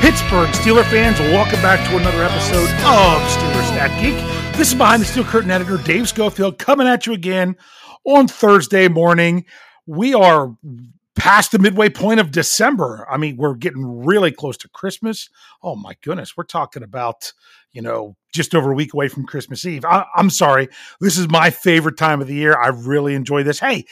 Pittsburgh Steeler fans, welcome back to another episode of Steelers Stat Geek. This is behind the steel curtain editor Dave Schofield coming at you again on Thursday morning. We are past the midway point of December. I mean, we're getting really close to Christmas. Oh my goodness, we're talking about you know just over a week away from Christmas Eve. I, I'm sorry, this is my favorite time of the year. I really enjoy this. Hey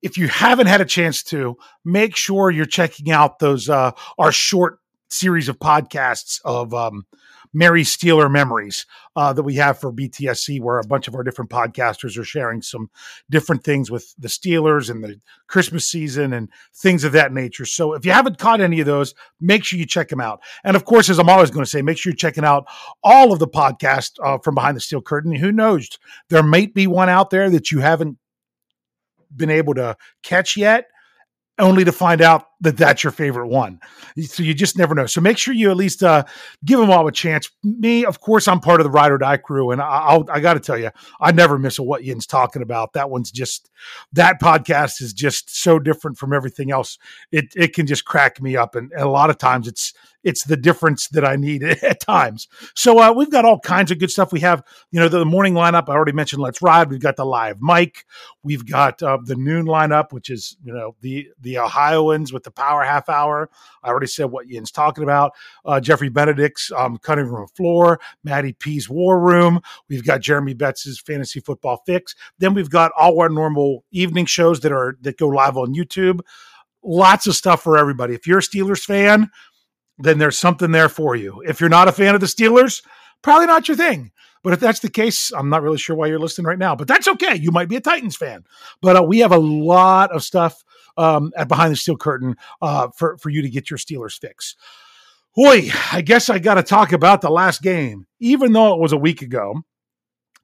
if you haven't had a chance to make sure you're checking out those uh our short series of podcasts of um, Merry Steeler Memories uh, that we have for BTSC, where a bunch of our different podcasters are sharing some different things with the Steelers and the Christmas season and things of that nature. So if you haven't caught any of those, make sure you check them out. And of course, as I'm always going to say, make sure you're checking out all of the podcasts uh, from Behind the Steel Curtain. Who knows? There might be one out there that you haven't been able to catch yet only to find out that that's your favorite one. So you just never know. So make sure you at least uh, give them all a chance. Me, of course, I'm part of the Ride or Die crew, and I'll, I got to tell you, I never miss a what Yinz talking about. That one's just that podcast is just so different from everything else. It it can just crack me up, and, and a lot of times it's it's the difference that I need at times. So uh, we've got all kinds of good stuff. We have you know the, the, morning lineup. I already mentioned Let's Ride. We've got the live mic. We've got uh, the noon lineup, which is you know the the Ohioans with the power half hour. I already said what Yinz talking about. Uh, Jeffrey Benedict's um, cutting room floor, Maddie P's war room. We've got Jeremy Betts's fantasy football fix. Then we've got all our normal evening shows that are that go live on YouTube. Lots of stuff for everybody. If you're a Steelers fan, then there's something there for you. If you're not a fan of the Steelers, probably not your thing. But if that's the case, I'm not really sure why you're listening right now, but that's okay. You might be a Titans fan. But uh, we have a lot of stuff um, at Behind the Steel Curtain uh, for, for you to get your Steelers fix. Boy, I guess I got to talk about the last game. Even though it was a week ago,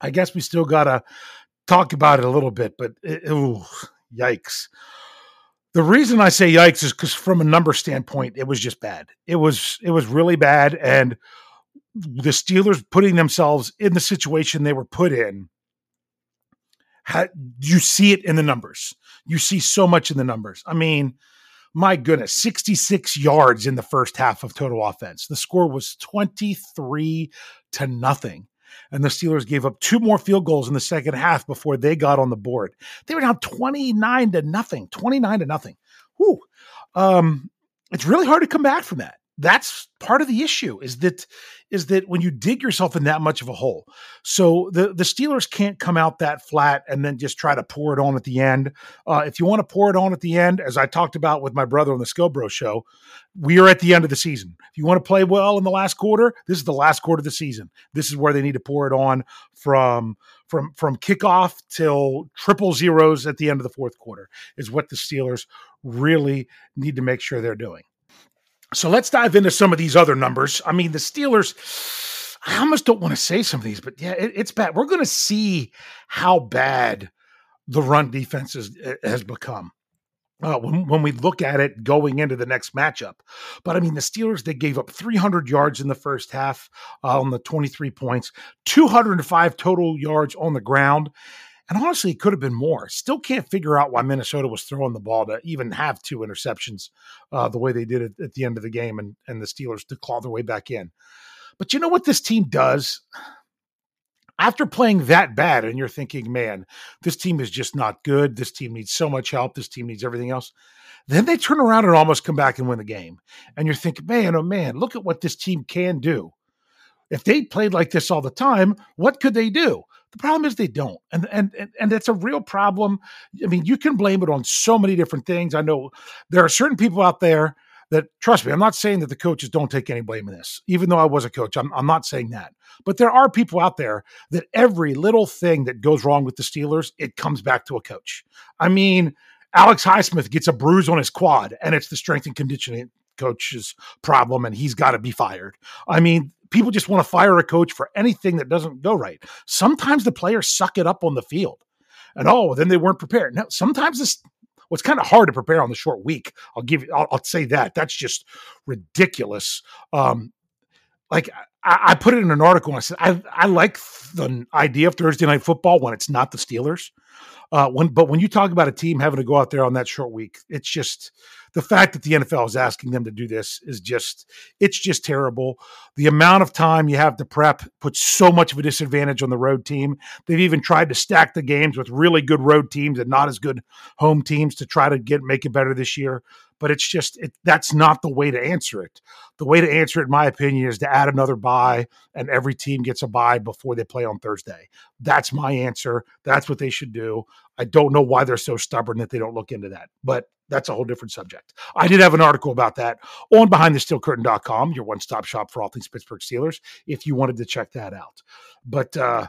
I guess we still got to talk about it a little bit, but it, ooh, yikes. The reason I say yikes is because from a number standpoint, it was just bad. It was it was really bad, and the Steelers putting themselves in the situation they were put in. Had, you see it in the numbers. You see so much in the numbers. I mean, my goodness, 66 yards in the first half of total offense. The score was 23 to nothing. And the Steelers gave up two more field goals in the second half before they got on the board. They were down 29 to nothing, 29 to nothing. Whew. Um, it's really hard to come back from that. That's part of the issue is that is that when you dig yourself in that much of a hole so the the steelers can't come out that flat and then just try to pour it on at the end. Uh, if you want to pour it on at the end as i talked about with my brother on the scobro show we are at the end of the season. If you want to play well in the last quarter this is the last quarter of the season. This is where they need to pour it on from from from kickoff till triple zeros at the end of the fourth quarter is what the steelers really need to make sure they're doing so let's dive into some of these other numbers. I mean, the Steelers, I almost don't want to say some of these, but yeah, it, it's bad. We're going to see how bad the run defense is, eh, has become. Uh, when, when we look at it going into the next matchup. But I mean, the Steelers, they gave up 300 yards in the first half uh, on the 23 points, 205 total yards on the ground. And honestly, it could have been more. Still can't figure out why Minnesota was throwing the ball to even have two interceptions uh, the way they did it at the end of the game and, and the Steelers to claw their way back in. But you know what this team does? After playing that bad, and you're thinking, man, this team is just not good. This team needs so much help. This team needs everything else. Then they turn around and almost come back and win the game. And you're thinking, man, oh man, look at what this team can do. If they played like this all the time, what could they do? The problem is they don't, and and and, it's a real problem. I mean, you can blame it on so many different things. I know there are certain people out there that trust me. I'm not saying that the coaches don't take any blame in this, even though I was a coach. I'm, I'm not saying that, but there are people out there that every little thing that goes wrong with the Steelers, it comes back to a coach. I mean, Alex Highsmith gets a bruise on his quad, and it's the strength and conditioning coach's problem, and he's got to be fired. I mean, people just want to fire a coach for anything that doesn't go right. Sometimes the players suck it up on the field. And oh, then they weren't prepared. Now, sometimes this well, kind of hard to prepare on the short week. I'll give you, I'll, I'll say that. That's just ridiculous. Um, like I, I, put it in an article and I said, I, I like the idea of Thursday night football when it's not the Steelers. Uh, when, but when you talk about a team having to go out there on that short week, it's just, the fact that the NFL is asking them to do this is just it's just terrible. The amount of time you have to prep puts so much of a disadvantage on the road team. They've even tried to stack the games with really good road teams and not as good home teams to try to get make it better this year. But it's just it, that's not the way to answer it. The way to answer it, in my opinion, is to add another bye, and every team gets a bye before they play on Thursday. That's my answer. That's what they should do. I don't know why they're so stubborn that they don't look into that, but that's a whole different subject. I did have an article about that on behindthesteelcurtain.com, your one stop shop for all things Pittsburgh Steelers, if you wanted to check that out. But uh,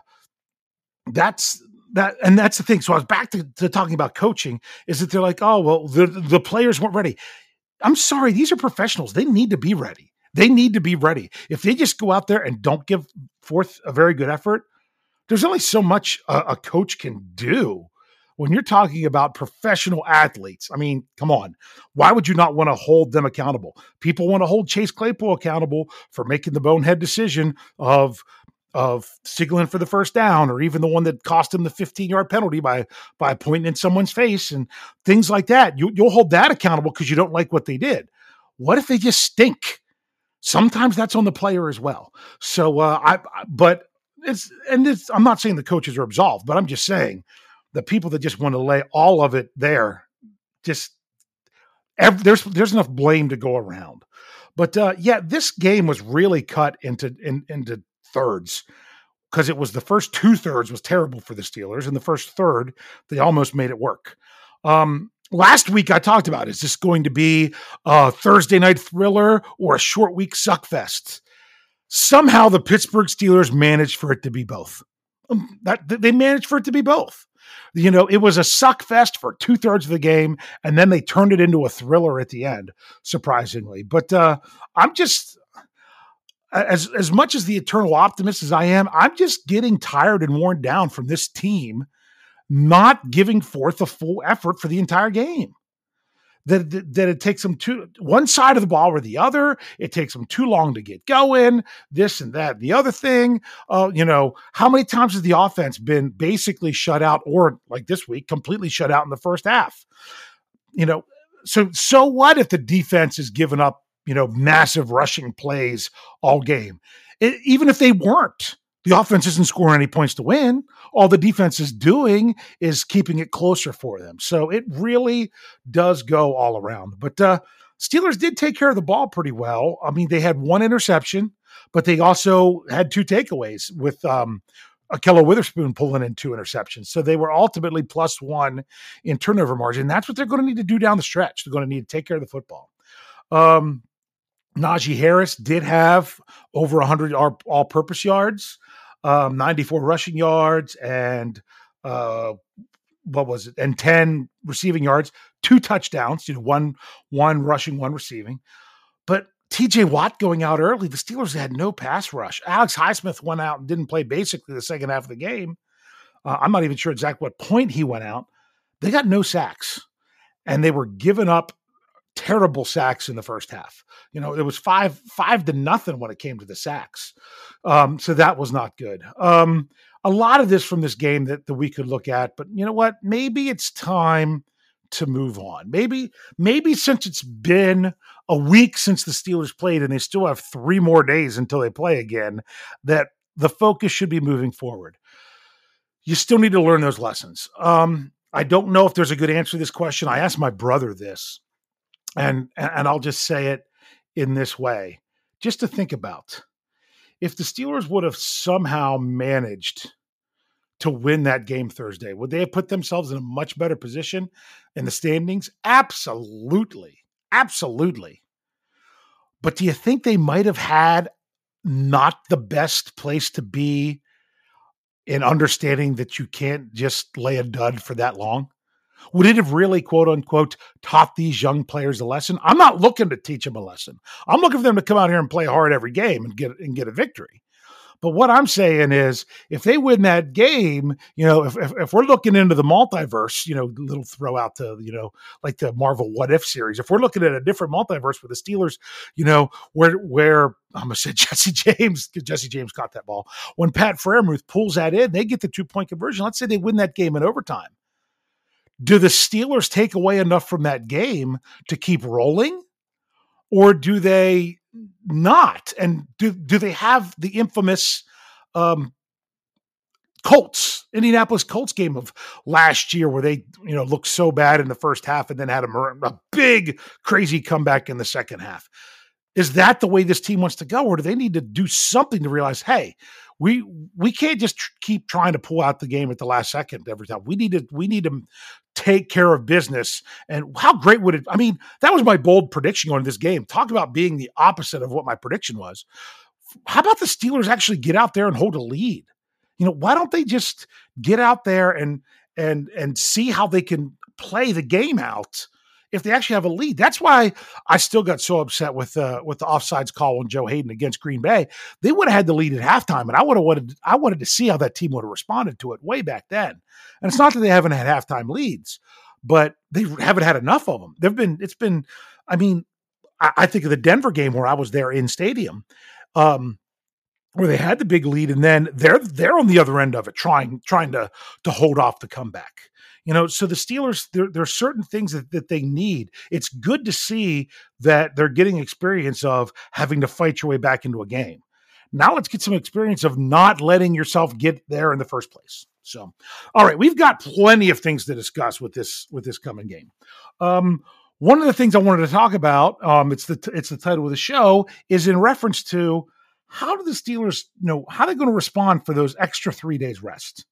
that's that, and that's the thing. So I was back to, to talking about coaching is that they're like, oh, well, the, the players weren't ready. I'm sorry, these are professionals. They need to be ready. They need to be ready. If they just go out there and don't give forth a very good effort, there's only so much a, a coach can do when you're talking about professional athletes, I mean, come on. Why would you not want to hold them accountable? People want to hold Chase Claypool accountable for making the bonehead decision of of signaling for the first down or even the one that cost him the 15 yard penalty by by pointing in someone's face and things like that. You, you'll hold that accountable because you don't like what they did. What if they just stink? Sometimes that's on the player as well. So uh, I, but it's and it's, I'm not saying the coaches are absolved, but I'm just saying the people that just want to lay all of it there, just every, there's there's enough blame to go around. But uh, yeah, this game was really cut into in, into thirds because it was the first two thirds was terrible for the Steelers, and the first third they almost made it work. Um, last week I talked about is this going to be a Thursday night thriller or a short week suckfest? Somehow the Pittsburgh Steelers managed for it to be both. Um, that they managed for it to be both you know, it was a suck fest for two thirds of the game, and then they turned it into a thriller at the end, surprisingly. But uh, I'm just as as much as the eternal optimist as I am, I'm just getting tired and worn down from this team not giving forth a full effort for the entire game that, that, that it takes them to one side of the ball or the other. It takes them too long to get going. This and that, the other thing. Uh, you know, how many times has the offense been basically shut out, or like this week, completely shut out in the first half? You know, so so what if the defense is giving up, you know, massive rushing plays all game? It, even if they weren't, the offense isn't scoring any points to win. All the defense is doing is keeping it closer for them. So it really does go all around. But uh, Steelers did take care of the ball pretty well. I mean, they had one interception, but they also had two takeaways with um, Ahkello Witherspoon pulling in two interceptions. So they were ultimately plus one in turnover margin. That's what they're going to need to do down the stretch. They're going to need to take care of the football. Um, Najee Harris did have over 100 all purpose yards, um, 94 rushing yards, and uh, what was it? And 10 receiving yards, two touchdowns, you know, one one rushing, one receiving. But TJ Watt going out early, the Steelers had no pass rush. Alex Highsmith went out and didn't play basically the second half of the game. Uh, I'm not even sure exactly what point he went out. They got no sacks, and they were giving up terrible sacks in the first half. You know, it was five five to nothing when it came to the sacks. Um, so that was not good. Um, a lot of this from this game that, that we could look at, but you know what? Maybe it's time to move on. Maybe, maybe since it's been a week since the Steelers played and they still have three more days until they play again, that the focus should be moving forward. You still need to learn those lessons. Um, I don't know if there's a good answer to this question. I asked my brother this, and and I'll just say it in this way, just to think about if the Steelers would have somehow managed to win that game Thursday, would they have put themselves in a much better position in the standings? Absolutely. Absolutely. But do you think they might have had not the best place to be in understanding that you can't just lay a dud for that long? Would it have really, quote unquote, taught these young players a lesson? I'm not looking to teach them a lesson. I'm looking for them to come out here and play hard every game and get and get a victory. But what I'm saying is, if they win that game, you know, if, if, if, we're looking into the multiverse, you know, little throw out to, you know, like the Marvel What If series, if we're looking at a different multiverse for the Steelers, you know, where, where I'm going to say Jesse James, Jesse James caught that ball. When Pat Freiermuth pulls that in, they get the two point conversion. Let's say they win that game in overtime do the Steelers take away enough from that game to keep rolling? Or do they not? And do, do they have the infamous um, Colts, Indianapolis Colts game of last year where they, you know, looked so bad in the first half and then had a, a big, crazy comeback in the second half? Is that the way this team wants to go? Or do they need to do something to realize, hey, we we can't just tr- keep trying to pull out the game at the last second every time. We need to we need to take care of business. And how great would it? I mean, that was my bold prediction on this game. Talk about being the opposite of what my prediction was. How about the Steelers actually get out there and hold a lead? You know, why don't they just get out there and and and see how they can play the game out if they actually have a lead. That's why I still got so upset with uh, with the offsides call on Joe Haden against Green Bay. They would have had the lead at halftime, and I would have wanted I wanted to see how that team would have responded to it way back then. And it's not that they haven't had halftime leads, but they haven't had enough of them. They've been it's been. I mean, I, I think of the Denver game where I was there in stadium. Um, where they had the big lead and then they're they're on the other end of it trying trying to to hold off the comeback you know, so the Steelers, there, there are certain things that, that they need. It's good to see that they're getting experience of having to fight your way back into a game. Now let's get some experience of not letting yourself get there in the first place. So, all right, we've got plenty of things to discuss with this with this coming game. Um, one of the things I wanted to talk about, um, it's the it's the title of the show, is in reference to how do the Steelers you know how they're going to respond for those extra three days rest?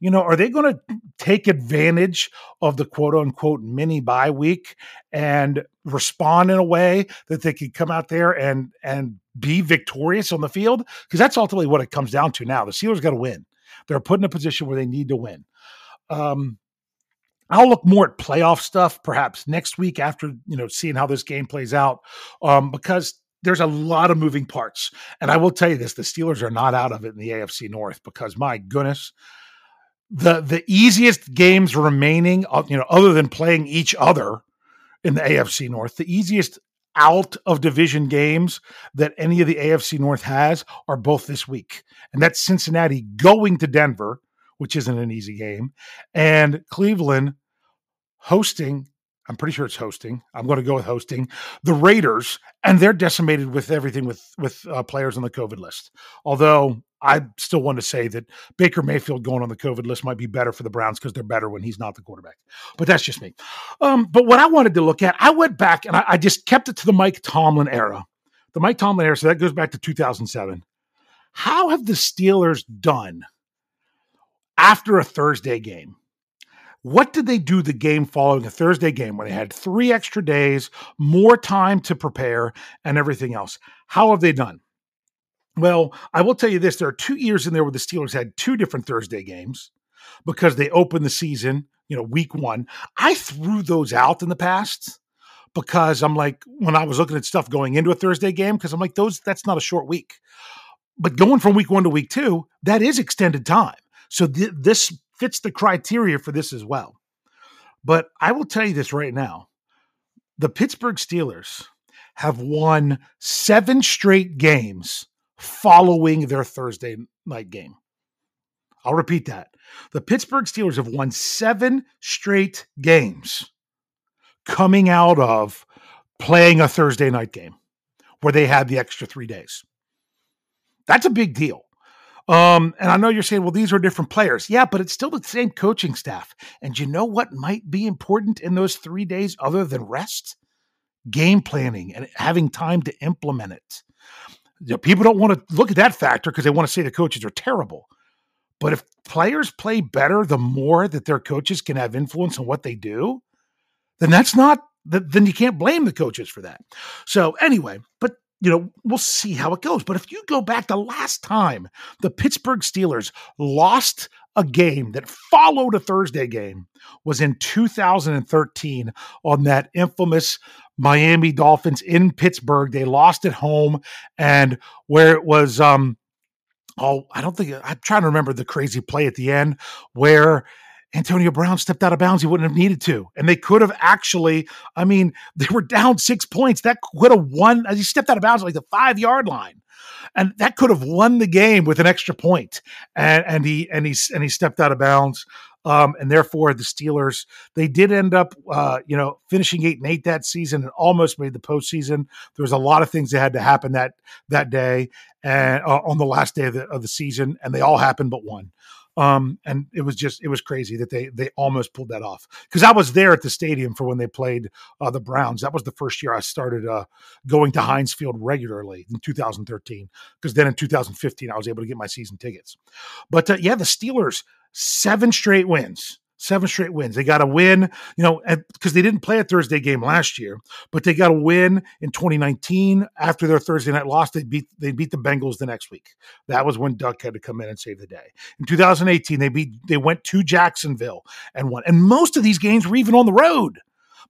You know, are they going to take advantage of the quote unquote mini bye week and respond in a way that they could come out there and and be victorious on the field? Because that's ultimately what it comes down to now. The Steelers got to win. They're put in a position where they need to win. Um, I'll look more at playoff stuff perhaps next week after you know seeing how this game plays out, um, because there's a lot of moving parts. And I will tell you this: the Steelers are not out of it in the AFC North because my goodness, the the easiest games remaining, uh, you know, other than playing each other in the AFC North, the easiest out of division games that any of the AFC North has are both this week. And that's Cincinnati going to Denver, which isn't an easy game, and Cleveland hosting I'm pretty sure it's hosting. I'm going to go with hosting the Raiders, and they're decimated with everything with with uh, players on the COVID list. Although I still want to say that Baker Mayfield going on the COVID list might be better for the Browns because they're better when he's not the quarterback. But that's just me. Um, but what I wanted to look at, I went back and I, I just kept it to the Mike Tomlin era, the Mike Tomlin era. So that goes back to 2007. How have the Steelers done after a Thursday game? What did they do the game following a Thursday game when they had three extra days, more time to prepare, and everything else? How have they done? Well, I will tell you this there are two years in there where the Steelers had two different Thursday games because they opened the season, you know, week one. I threw those out in the past because I'm like, when I was looking at stuff going into a Thursday game, because I'm like, those, that's not a short week. But going from week one to week two, that is extended time. So th- this fits the criteria for this as well. But I will tell you this right now the Pittsburgh Steelers have won seven straight games following their Thursday night game. I'll repeat that. The Pittsburgh Steelers have won seven straight games coming out of playing a Thursday night game where they had the extra three days. That's a big deal. Um, and I know you're saying, well, these are different players. Yeah, but it's still the same coaching staff. And you know what might be important in those three days other than rest? Game planning and having time to implement it. You know, people don't want to look at that factor because they want to say the coaches are terrible. But if players play better, the more that their coaches can have influence on what they do, then that's not then you can't blame the coaches for that. So anyway, but you know, we'll see how it goes. But if you go back the last time the Pittsburgh Steelers lost a game that followed a Thursday game was in 2013 on that infamous Miami Dolphins in Pittsburgh. They lost at home and where it was um oh, I don't think I'm trying to remember the crazy play at the end where Antonio Brown stepped out of bounds. He wouldn't have needed to. And they could have actually, I mean, they were down six points. That could have won. He stepped out of bounds like the five yard line. And that could have won the game with an extra point. And, and he and he and he stepped out of bounds. Um, and therefore the Steelers they did end up uh, you know finishing eight and eight that season and almost made the postseason. There was a lot of things that had to happen that that day and uh, on the last day of the, of the season, and they all happened but one. Um, and it was just it was crazy that they they almost pulled that off because I was there at the stadium for when they played uh, the Browns. That was the first year I started uh, going to Heinz Field regularly in 2013 because then in 2015 I was able to get my season tickets. But uh, yeah, the Steelers seven straight wins seven straight wins. They got a win, you know, because they didn't play a Thursday game last year, but they got a win in 2019 after their Thursday night loss. They beat they beat the Bengals the next week. That was when Duck had to come in and save the day. In 2018, they beat they went to Jacksonville and won. And most of these games were even on the road.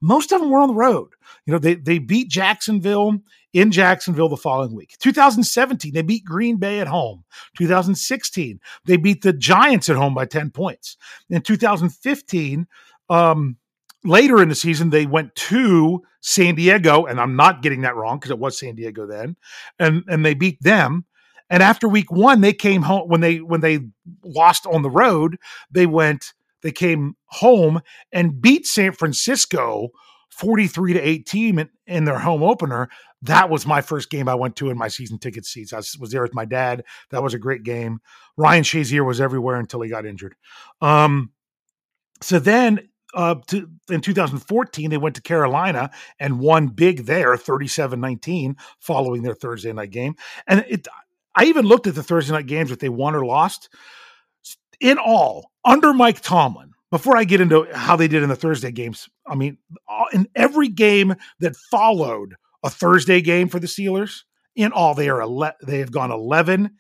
Most of them were on the road. You know, they they beat Jacksonville in Jacksonville the following week. 2017, they beat Green Bay at home. 2016, they beat the Giants at home by 10 points. In 2015, um, later in the season, they went to San Diego, and I'm not getting that wrong because it was San Diego then, and and they beat them. And after week one, they came home when they when they lost on the road. They went they came home and beat San Francisco 43 to 18 in, in, their home opener. That was my first game I went to in my season ticket seats. I was there with my dad. That was a great game. Ryan Shazier was everywhere until he got injured. Um, so then uh, to, in 2014, they went to Carolina and won big there, 37 19, following their Thursday night game. And it, I even looked at the Thursday night games that they won or lost. In all, under Mike Tomlin, before I get into how they did in the Thursday games, I mean, in every game that followed a Thursday game for the Steelers, in all they are ele- they have gone 11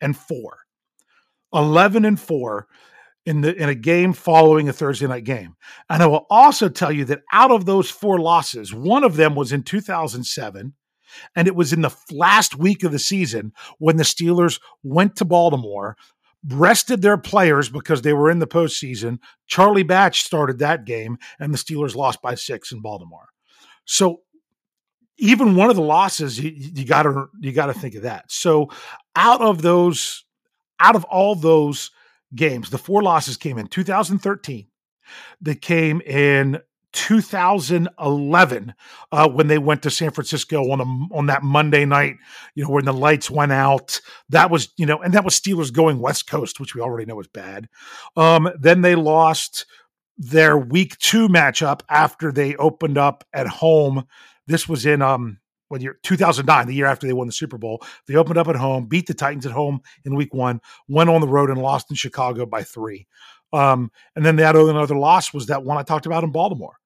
and 4. 11 and 4 in the in a game following a Thursday night game. And I will also tell you that out of those four losses, one of them was in 2007 and it was in the last week of the season when the Steelers went to Baltimore rested their players because they were in the postseason. Charlie Batch started that game, and the Steelers lost by six in Baltimore. So even one of the losses, you got to you got to think of that. So out of those, out of all those games, the four losses came in 2013. They came in 2011 uh, when they went to San Francisco on a, on that Monday night, you know, when the lights went out. That was, you know, and that was Steelers going West Coast, which we already know is bad. Um, then they lost their week two matchup after they opened up at home. This was in um when year 2009, the year after they won the Super Bowl. They opened up at home, beat the Titans at home in week one, went on the road and lost in Chicago by three. Um, and then that other loss was that one I talked about in Baltimore.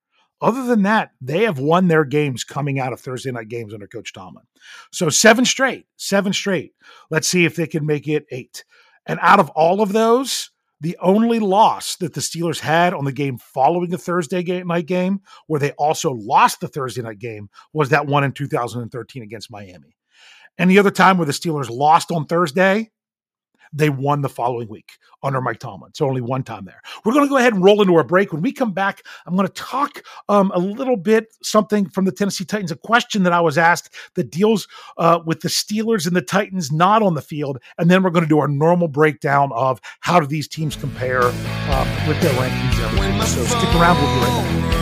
Other than that, they have won their games coming out of Thursday night games under Coach Tomlin. So seven straight, seven straight. Let's see if they can make it eight. And out of all of those, the only loss that the Steelers had on the game following the Thursday game, night game, where they also lost the Thursday night game, was that one in 2013 against Miami. Any other time where the Steelers lost on Thursday, they won the following week under Mike Tomlin. So only one time there. We're going to go ahead and roll into our break. When we come back, I'm going to talk um, a little bit something from the Tennessee Titans, a question that I was asked that deals uh, with the Steelers and the Titans not on the field. And then we're going to do our normal breakdown of how do these teams compare uh, with their rankings. So stick around. We'll be right back.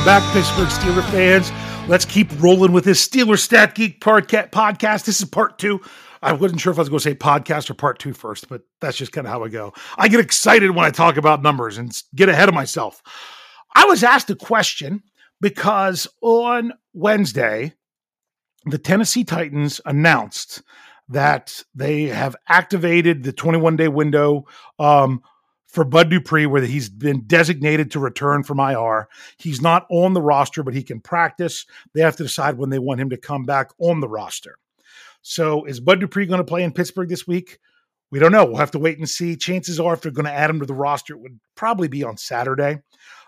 Welcome back, Pittsburgh Steeler fans. Let's keep rolling with this Steeler Stat Geek podcast. This is part two. I wasn't sure if I was going to say podcast or part two first, but that's just kind of how I go. I get excited when I talk about numbers and get ahead of myself. I was asked a question because on Wednesday, the Tennessee Titans announced that they have activated the 21 day window um, for Bud Dupree, where he's been designated to return from IR. He's not on the roster, but he can practice. They have to decide when they want him to come back on the roster. So, is Bud Dupree going to play in Pittsburgh this week? We don't know. We'll have to wait and see. Chances are, if they're going to add him to the roster, it would probably be on Saturday.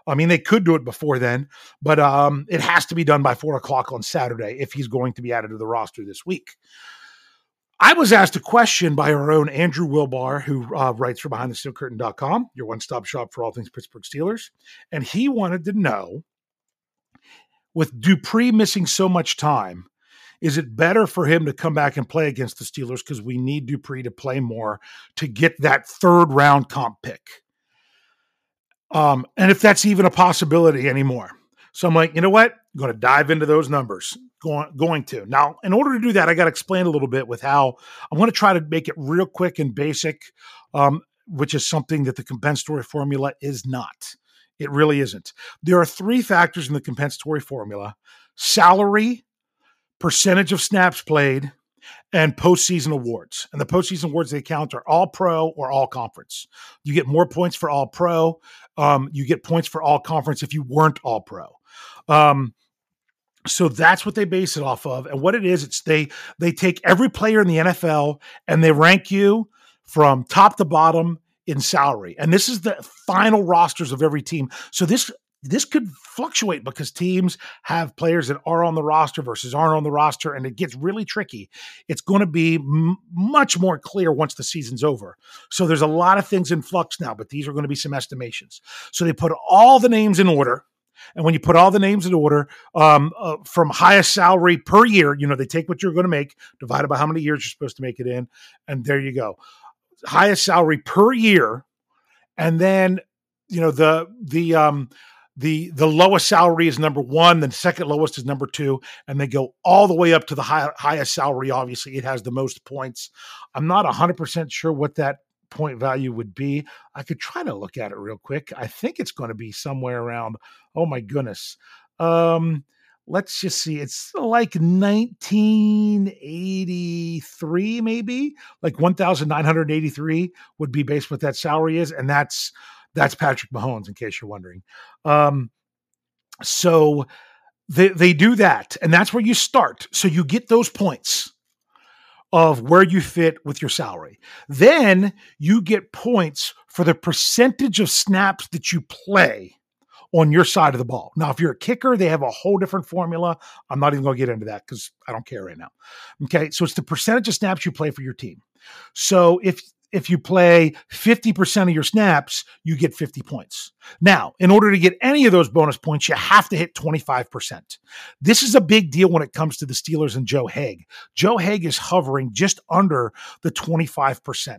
I mean, they could do it before then, but um, it has to be done by four o'clock on Saturday if he's going to be added to the roster this week. I was asked a question by our own Andrew Wilbar, who uh, writes for BehindTheSteelCurtain.com, your one-stop shop for all things Pittsburgh Steelers, and he wanted to know, with Dupree missing so much time, is it better for him to come back and play against the Steelers because we need Dupree to play more to get that third round comp pick? Um, and if that's even a possibility anymore. So I'm like, you know what? I'm going to dive into those numbers. Going, going to now. In order to do that, I got to explain a little bit with how I'm going to try to make it real quick and basic, um, which is something that the compensatory formula is not. It really isn't. There are three factors in the compensatory formula: salary, percentage of snaps played, and postseason awards. And the postseason awards they count are all pro or all conference. You get more points for all pro. Um, you get points for all conference if you weren't all pro. Um, so that's what they base it off of. And what it is, it's they they take every player in the NFL and they rank you from top to bottom in salary. And this is the final rosters of every team. So this this could fluctuate because teams have players that are on the roster versus aren't on the roster, and it gets really tricky. It's going to be m- much more clear once the season's over. So there's a lot of things in flux now, but these are going to be some estimations. So they put all the names in order and when you put all the names in order um, uh, from highest salary per year, you know, they take what you're going to make, divided by how many years you're supposed to make it in. And there you go. Highest salary per year. And then, you know, the, the, um, the the lowest salary is number one the second lowest is number two and they go all the way up to the high, highest salary obviously it has the most points i'm not 100% sure what that point value would be. I could try to look at it real quick. I think it's going to be somewhere around, oh my goodness. Um, let's just see. It's like 1983, maybe like 1,983 would be based what that salary is. And that's, that's Patrick Mahomes, in case you're wondering. Um, so they, they do that. And that's where you start. So you get those points of where you fit with your salary. Then you get points for the percentage of snaps that you play on your side of the ball. Now, if you're a kicker, they have a whole different formula. I'm not even going to get into that because I don't care right now. Okay. So it's the percentage of snaps you play for your team. So if if you play 50% of your snaps, you get 50 points. Now, in order to get any of those bonus points, you have to hit 25%. This is a big deal when it comes to the Steelers and Joe Haeg. Joe Haeg is hovering just under the 25%.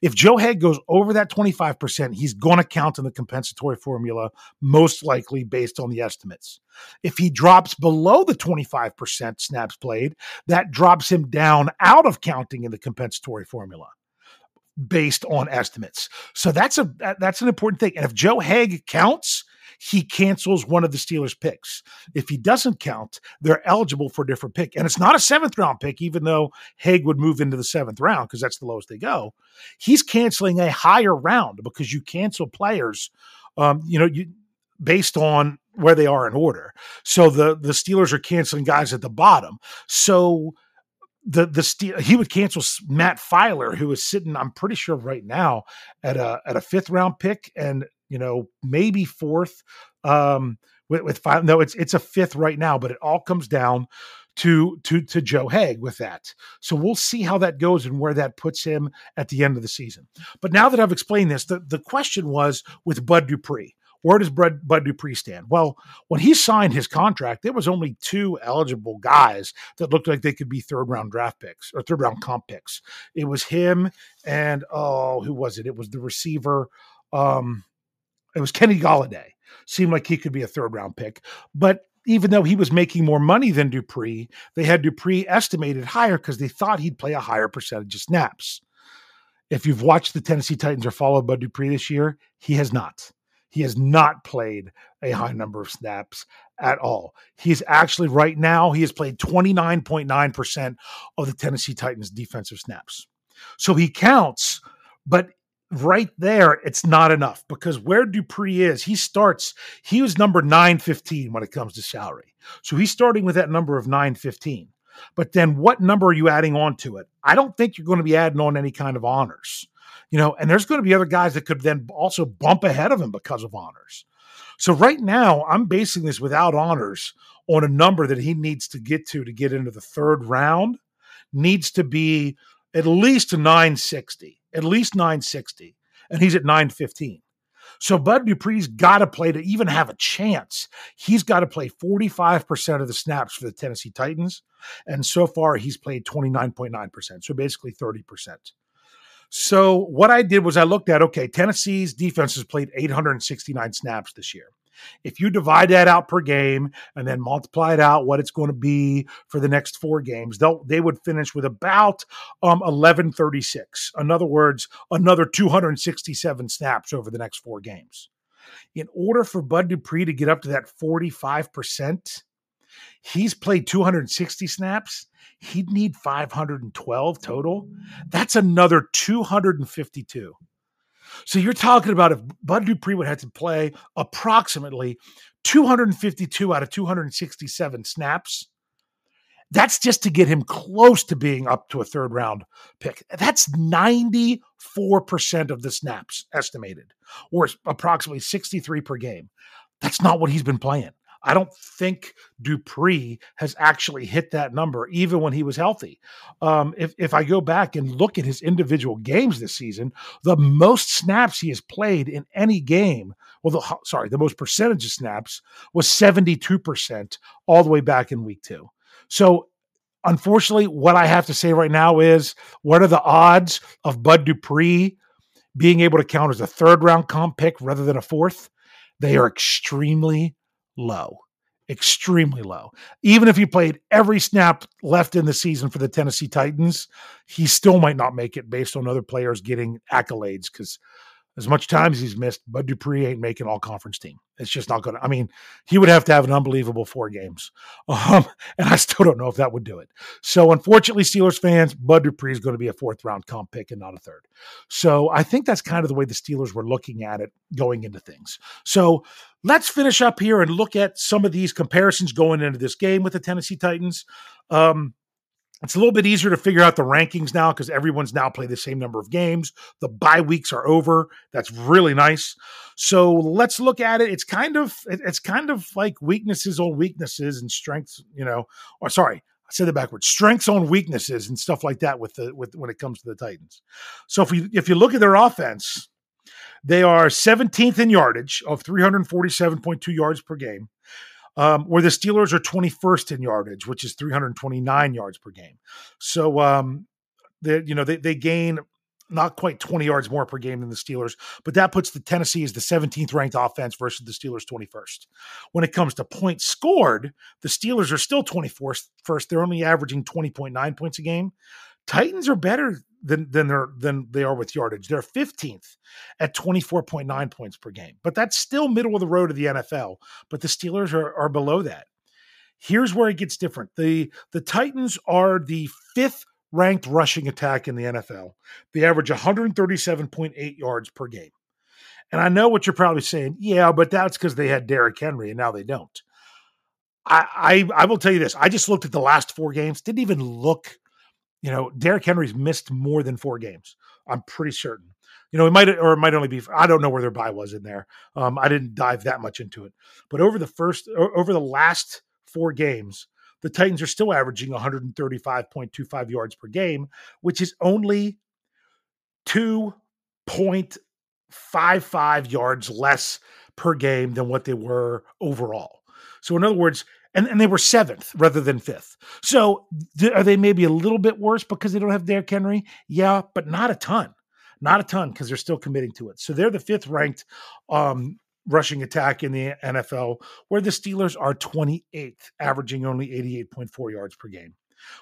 If Joe Haeg goes over that 25%, he's going to count in the compensatory formula, most likely based on the estimates. If he drops below the 25% snaps played, that drops him down out of counting in the compensatory formula based on estimates. So that's a that's an important thing. And if Joe Haeg counts, he cancels one of the Steelers picks. If he doesn't count, they're eligible for a different pick. And it's not a seventh round pick, even though Haeg would move into the seventh round because that's the lowest they go. He's canceling a higher round because you cancel players, um, you know, you based on where they are in order. So the the Steelers are canceling guys at the bottom. So the the he would cancel Matt Feiler, who is sitting, I'm pretty sure right now at a at a fifth round pick, and you know maybe fourth. Um, with, with five, no, it's it's a fifth right now, but it all comes down to to to Joe Haeg with that. So we'll see how that goes and where that puts him at the end of the season. But now that I've explained this, the, the question was with Bud Dupree. Where does Bud, Bud Dupree stand? Well, when he signed his contract, there was only two eligible guys that looked like they could be third round draft picks or third round comp picks. It was him and oh, who was it? It was the receiver. Um, it was Kenny Golladay. Seemed like he could be a third round pick, but even though he was making more money than Dupree, they had Dupree estimated higher because they thought he'd play a higher percentage of snaps. If you've watched the Tennessee Titans or followed Bud Dupree this year, he has not. He has not played a high mm-hmm. number of snaps at all. He's actually right now, he has played 29.9% of the Tennessee Titans defensive snaps. So he counts, but right there, it's not enough because where Dupree is, he starts, he was number 915 when it comes to salary. So he's starting with that number of 915. But then what number are you adding on to it? I don't think you're going to be adding on any kind of honors you know, and there's going to be other guys that could then also bump ahead of him because of honors. So right now, I'm basing this without honors on a number that he needs to get to to get into the third round needs to be at least 960, at least 960, and he's at 915. So Bud Dupree's got to play to even have a chance. He's got to play 45% of the snaps for the Tennessee Titans. And so far, he's played 29.9%. So basically 30%. So what I did was I looked at okay, Tennessee's defense has played 869 snaps this year. If you divide that out per game and then multiply it out what it's going to be for the next four games, they'll they would finish with about um 1136. In other words, another 267 snaps over the next four games. In order for Bud Dupree to get up to that 45%, he's played 260 snaps he'd need 512 total. That's another 252. So you're talking about if Bud Dupree would have to play approximately 252 out of 267 snaps. That's just to get him close to being up to a third round pick. That's 94% of the snaps estimated, or approximately 63 per game. That's not what he's been playing. I don't think Dupree has actually hit that number, even when he was healthy. Um, if, if I go back and look at his individual games this season, the most snaps he has played in any game, well, the, sorry, the most percentage of snaps was 72% all the way back in week two. So, unfortunately, what I have to say right now is what are the odds of Bud Dupree being able to count as a third round comp pick rather than a fourth? They are extremely low, extremely low. Even if he played every snap left in the season for the Tennessee Titans, he still might not make it based on other players getting accolades because as much time as he's missed, Bud Dupree ain't making all conference team. It's just not going to. I mean, he would have to have an unbelievable four games. Um, and I still don't know if that would do it. So, unfortunately, Steelers fans, Bud Dupree is going to be a fourth round comp pick and not a third. So, I think that's kind of the way the Steelers were looking at it going into things. So, let's finish up here and look at some of these comparisons going into this game with the Tennessee Titans. Um, it's a little bit easier to figure out the rankings now because everyone's now played the same number of games. The bye weeks are over. That's really nice. So let's look at it. It's kind of it's kind of like weaknesses on weaknesses and strengths, you know. Or sorry, I said it backwards. Strengths on weaknesses and stuff like that with the with when it comes to the Titans. So if you if you look at their offense, they are 17th in yardage of 347.2 yards per game um, where the Steelers are 21st in yardage, which is 329 yards per game. So, um, they, you know, they, they gain not quite 20 yards more per game than the Steelers, but that puts the Tennessee as the 17th ranked offense versus the Steelers 21st. When it comes to points scored, the Steelers are still 24th first. They're only averaging 20.9 points a game. Titans are better than than they're than they are with yardage. They're 15th at 24.9 points per game. But that's still middle of the road of the NFL. But the Steelers are, are below that. Here's where it gets different. The the Titans are the fifth ranked rushing attack in the NFL. They average 137.8 yards per game. And I know what you're probably saying. Yeah, but that's because they had Derrick Henry and now they don't. I, I I will tell you this. I just looked at the last four games. Didn't even look you know, Derrick Henry's missed more than four games. I'm pretty certain. You know, it might or it might only be. I don't know where their bye was in there. Um, I didn't dive that much into it. But over the first, over the last four games, the Titans are still averaging 135.25 yards per game, which is only 2.55 yards less per game than what they were overall. So, in other words, and, and they were seventh rather than fifth. So th- are they maybe a little bit worse because they don't have Derrick Henry? Yeah, but not a ton, not a ton because they're still committing to it. So they're the fifth ranked um, rushing attack in the NFL, where the Steelers are 28th, averaging only 88.4 yards per game.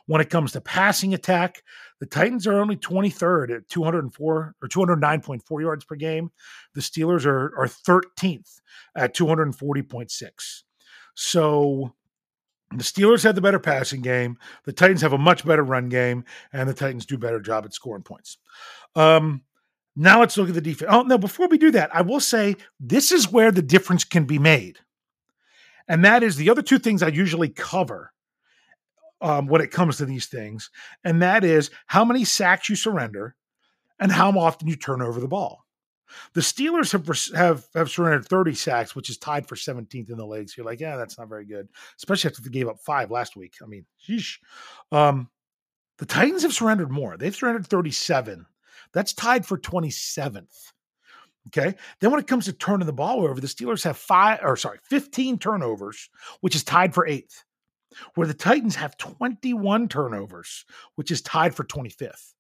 When it comes to passing attack, the Titans are only 23rd at 204 or 209.4 yards per game. The Steelers are, are 13th at 240.6. So the Steelers have the better passing game. The Titans have a much better run game, and the Titans do a better job at scoring points. Um, now let's look at the defense. Oh, no, before we do that, I will say this is where the difference can be made. And that is the other two things I usually cover um, when it comes to these things. And that is how many sacks you surrender and how often you turn over the ball. The Steelers have have have surrendered 30 sacks, which is tied for 17th in the league. So you're like, yeah, that's not very good, especially after they gave up five last week. I mean, sheesh. Um, the Titans have surrendered more. They've surrendered 37. That's tied for 27th. Okay. Then when it comes to turning the ball over, the Steelers have five or sorry, 15 turnovers, which is tied for eighth, where the Titans have 21 turnovers, which is tied for 25th.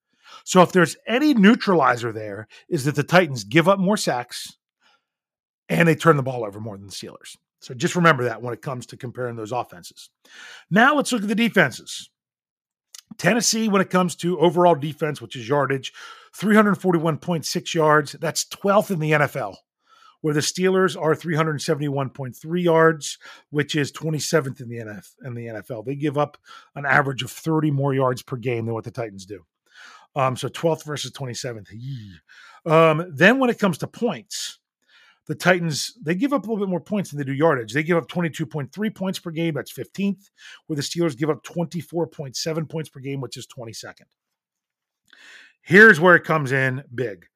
So if there's any neutralizer there, is that the Titans give up more sacks and they turn the ball over more than the Steelers. So just remember that when it comes to comparing those offenses. Now let's look at the defenses. Tennessee, when it comes to overall defense, which is yardage, 341.6 yards. That's 12th in the NFL, where the Steelers are 371.3 yards, which is 27th in the, NF, in the NFL. They give up an average of 30 more yards per game than what the Titans do. Um, so 12th versus 27th. Um, then when it comes to points, the Titans, they give up a little bit more points than they do yardage. They give up 22.3 points per game. That's 15th, where the Steelers give up 24.7 points per game, which is 22nd. Here's where it comes in big.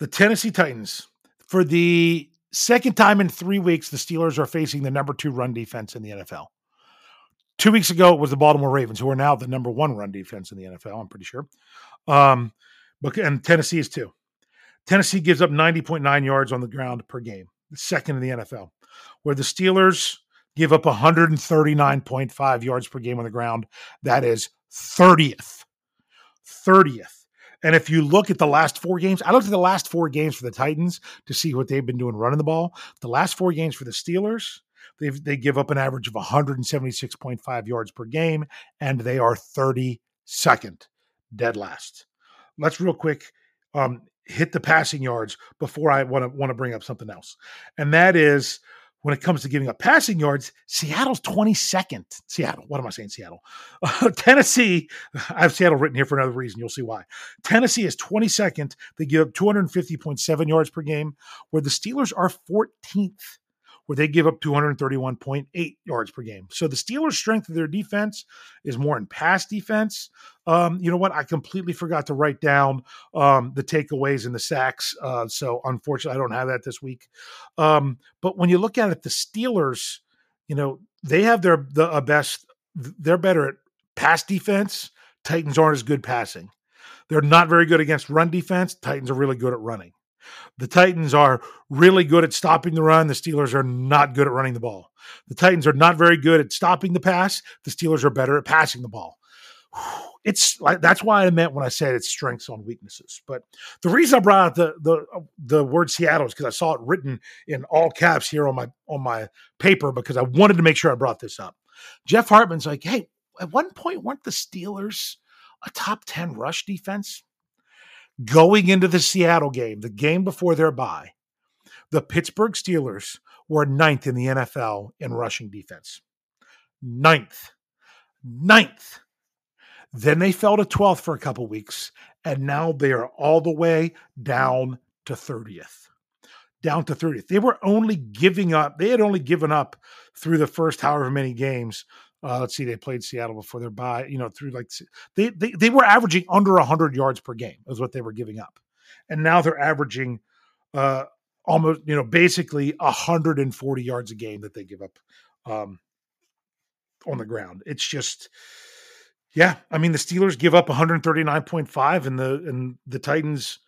The Tennessee Titans, for the second time in three weeks, the Steelers are facing the number two run defense in the NFL. Two weeks ago, it was the Baltimore Ravens, who are now the number one run defense in the NFL. I'm pretty sure. Um, but and Tennessee is too. Tennessee gives up 90.9 yards on the ground per game, second in the NFL. Where the Steelers give up 139.5 yards per game on the ground, that is 30th. 30th. And if you look at the last four games, I looked at the last four games for the Titans to see what they've been doing running the ball. The last four games for the Steelers, They they give up an average of 176.5 yards per game, and they are 32nd, dead last. Let's real quick um, hit the passing yards before I want to want to bring up something else, and that is when it comes to giving up passing yards, Seattle's 22nd. Seattle, what am I saying? Seattle. Uh, Tennessee, I have Seattle written here for another reason. You'll see why. Tennessee is 22nd. They give up 250.7 yards per game, where the Steelers are 14th where they give up 231.8 yards per game. So the Steelers' strength of their defense is more in pass defense. Um, you know what? I completely forgot to write down um, the takeaways and the sacks. Uh, so unfortunately, I don't have that this week. Um, but when you look at it, the Steelers, you know, they have their the uh, best. They're better at pass defense. Titans aren't as good passing. They're not very good against run defense. Titans are really good at running. The Titans are really good at stopping the run. The Steelers are not good at running the ball. The Titans are not very good at stopping the pass. The Steelers are better at passing the ball. It's like that's why I meant when I said it's strengths on weaknesses. But the reason I brought out the the the word Seattle is because I saw it written in all caps here on my on my paper because I wanted to make sure I brought this up. Jeff Hartman's like, hey, at one point weren't the Steelers a top 10 rush defense? Going into the Seattle game, the game before their bye, the Pittsburgh Steelers were ninth in the NFL in rushing defense. Ninth. Ninth. Then they fell to 12th for a couple weeks, and now they are all the way down to 30th. Down to 30th. They were only giving up, they had only given up through the first however many games uh, let's see, they played Seattle before their bye. You know, through like they they they were averaging under hundred yards per game is what they were giving up, and now they're averaging uh, almost you know basically hundred and forty yards a game that they give up um, on the ground. It's just. Yeah, I mean the Steelers give up 139.5 and the and the Titans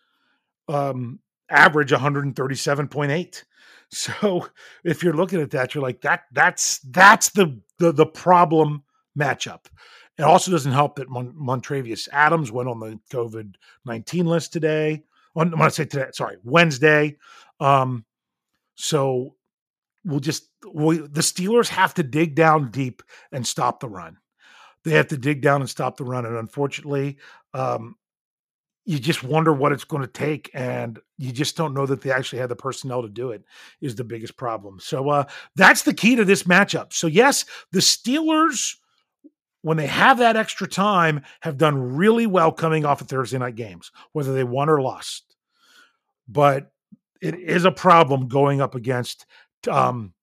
um average 137.8. So if you're looking at that, you're like that. That's that's the the, the problem matchup. It also doesn't help that Mon- Montravius Adams went on the COVID nineteen list today. On, when I say today, sorry, Wednesday. Um, so we'll just we, the Steelers have to dig down deep and stop the run. They have to dig down and stop the run, and unfortunately, um, you just wonder what it's going to take and you just don't know that they actually have the personnel to do it is the biggest problem. So uh, that's the key to this matchup. So yes the steelers when they have that extra time have done really well coming off of thursday night games whether they won or lost. But it is a problem going up against um,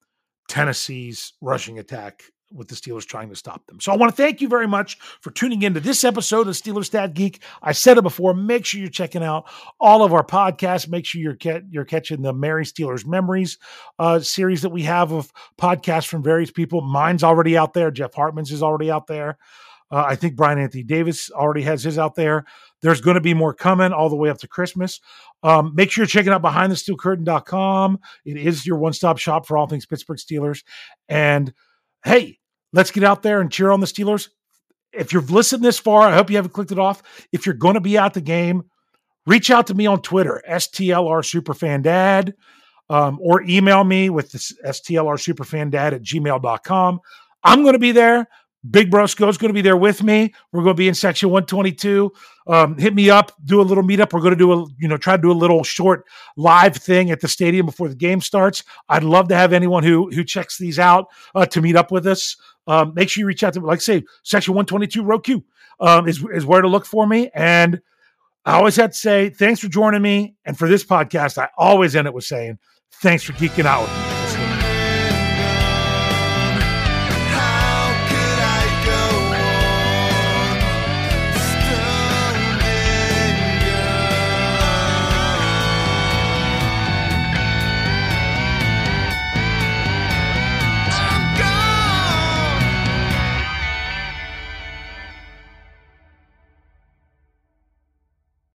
tennessee's rushing attack with the Steelers trying to stop them. So I want to thank you very much for tuning into this episode of Steelers Stat Geek. I said it before. Make sure you're checking out all of our podcasts. Make sure you're get, you're catching the Merry Steelers Memories uh, series that we have of podcasts from various people. Mine's already out there. Jeff Hartman's is already out there. Uh, I think Brian Anthony Davis already has his out there. There's going to be more coming all the way up to Christmas. Um, make sure you're checking out behindthesteelcurtain.com. It is your one stop shop for all things Pittsburgh Steelers. And hey, let's get out there and cheer on the Steelers. If you've listened this far, I hope you haven't clicked it off. If you're going to be at the game, reach out to me on Twitter, STLR Superfan Dad, um, or email me with the STLR Superfan Dad at gmail.com. I'm going to be there. Big Brosco is going to be there with me. We're going to be in section 122. Um, hit me up, do a little meetup. We're going to do a, you know, try to do a little short live thing at the stadium before the game starts. I'd love to have anyone who who checks these out uh, to meet up with us. Um, make sure you reach out to me. Like I say, section 122 Roku um, is is where to look for me. And I always have to say thanks for joining me. And for this podcast, I always end it with saying thanks for geeking out.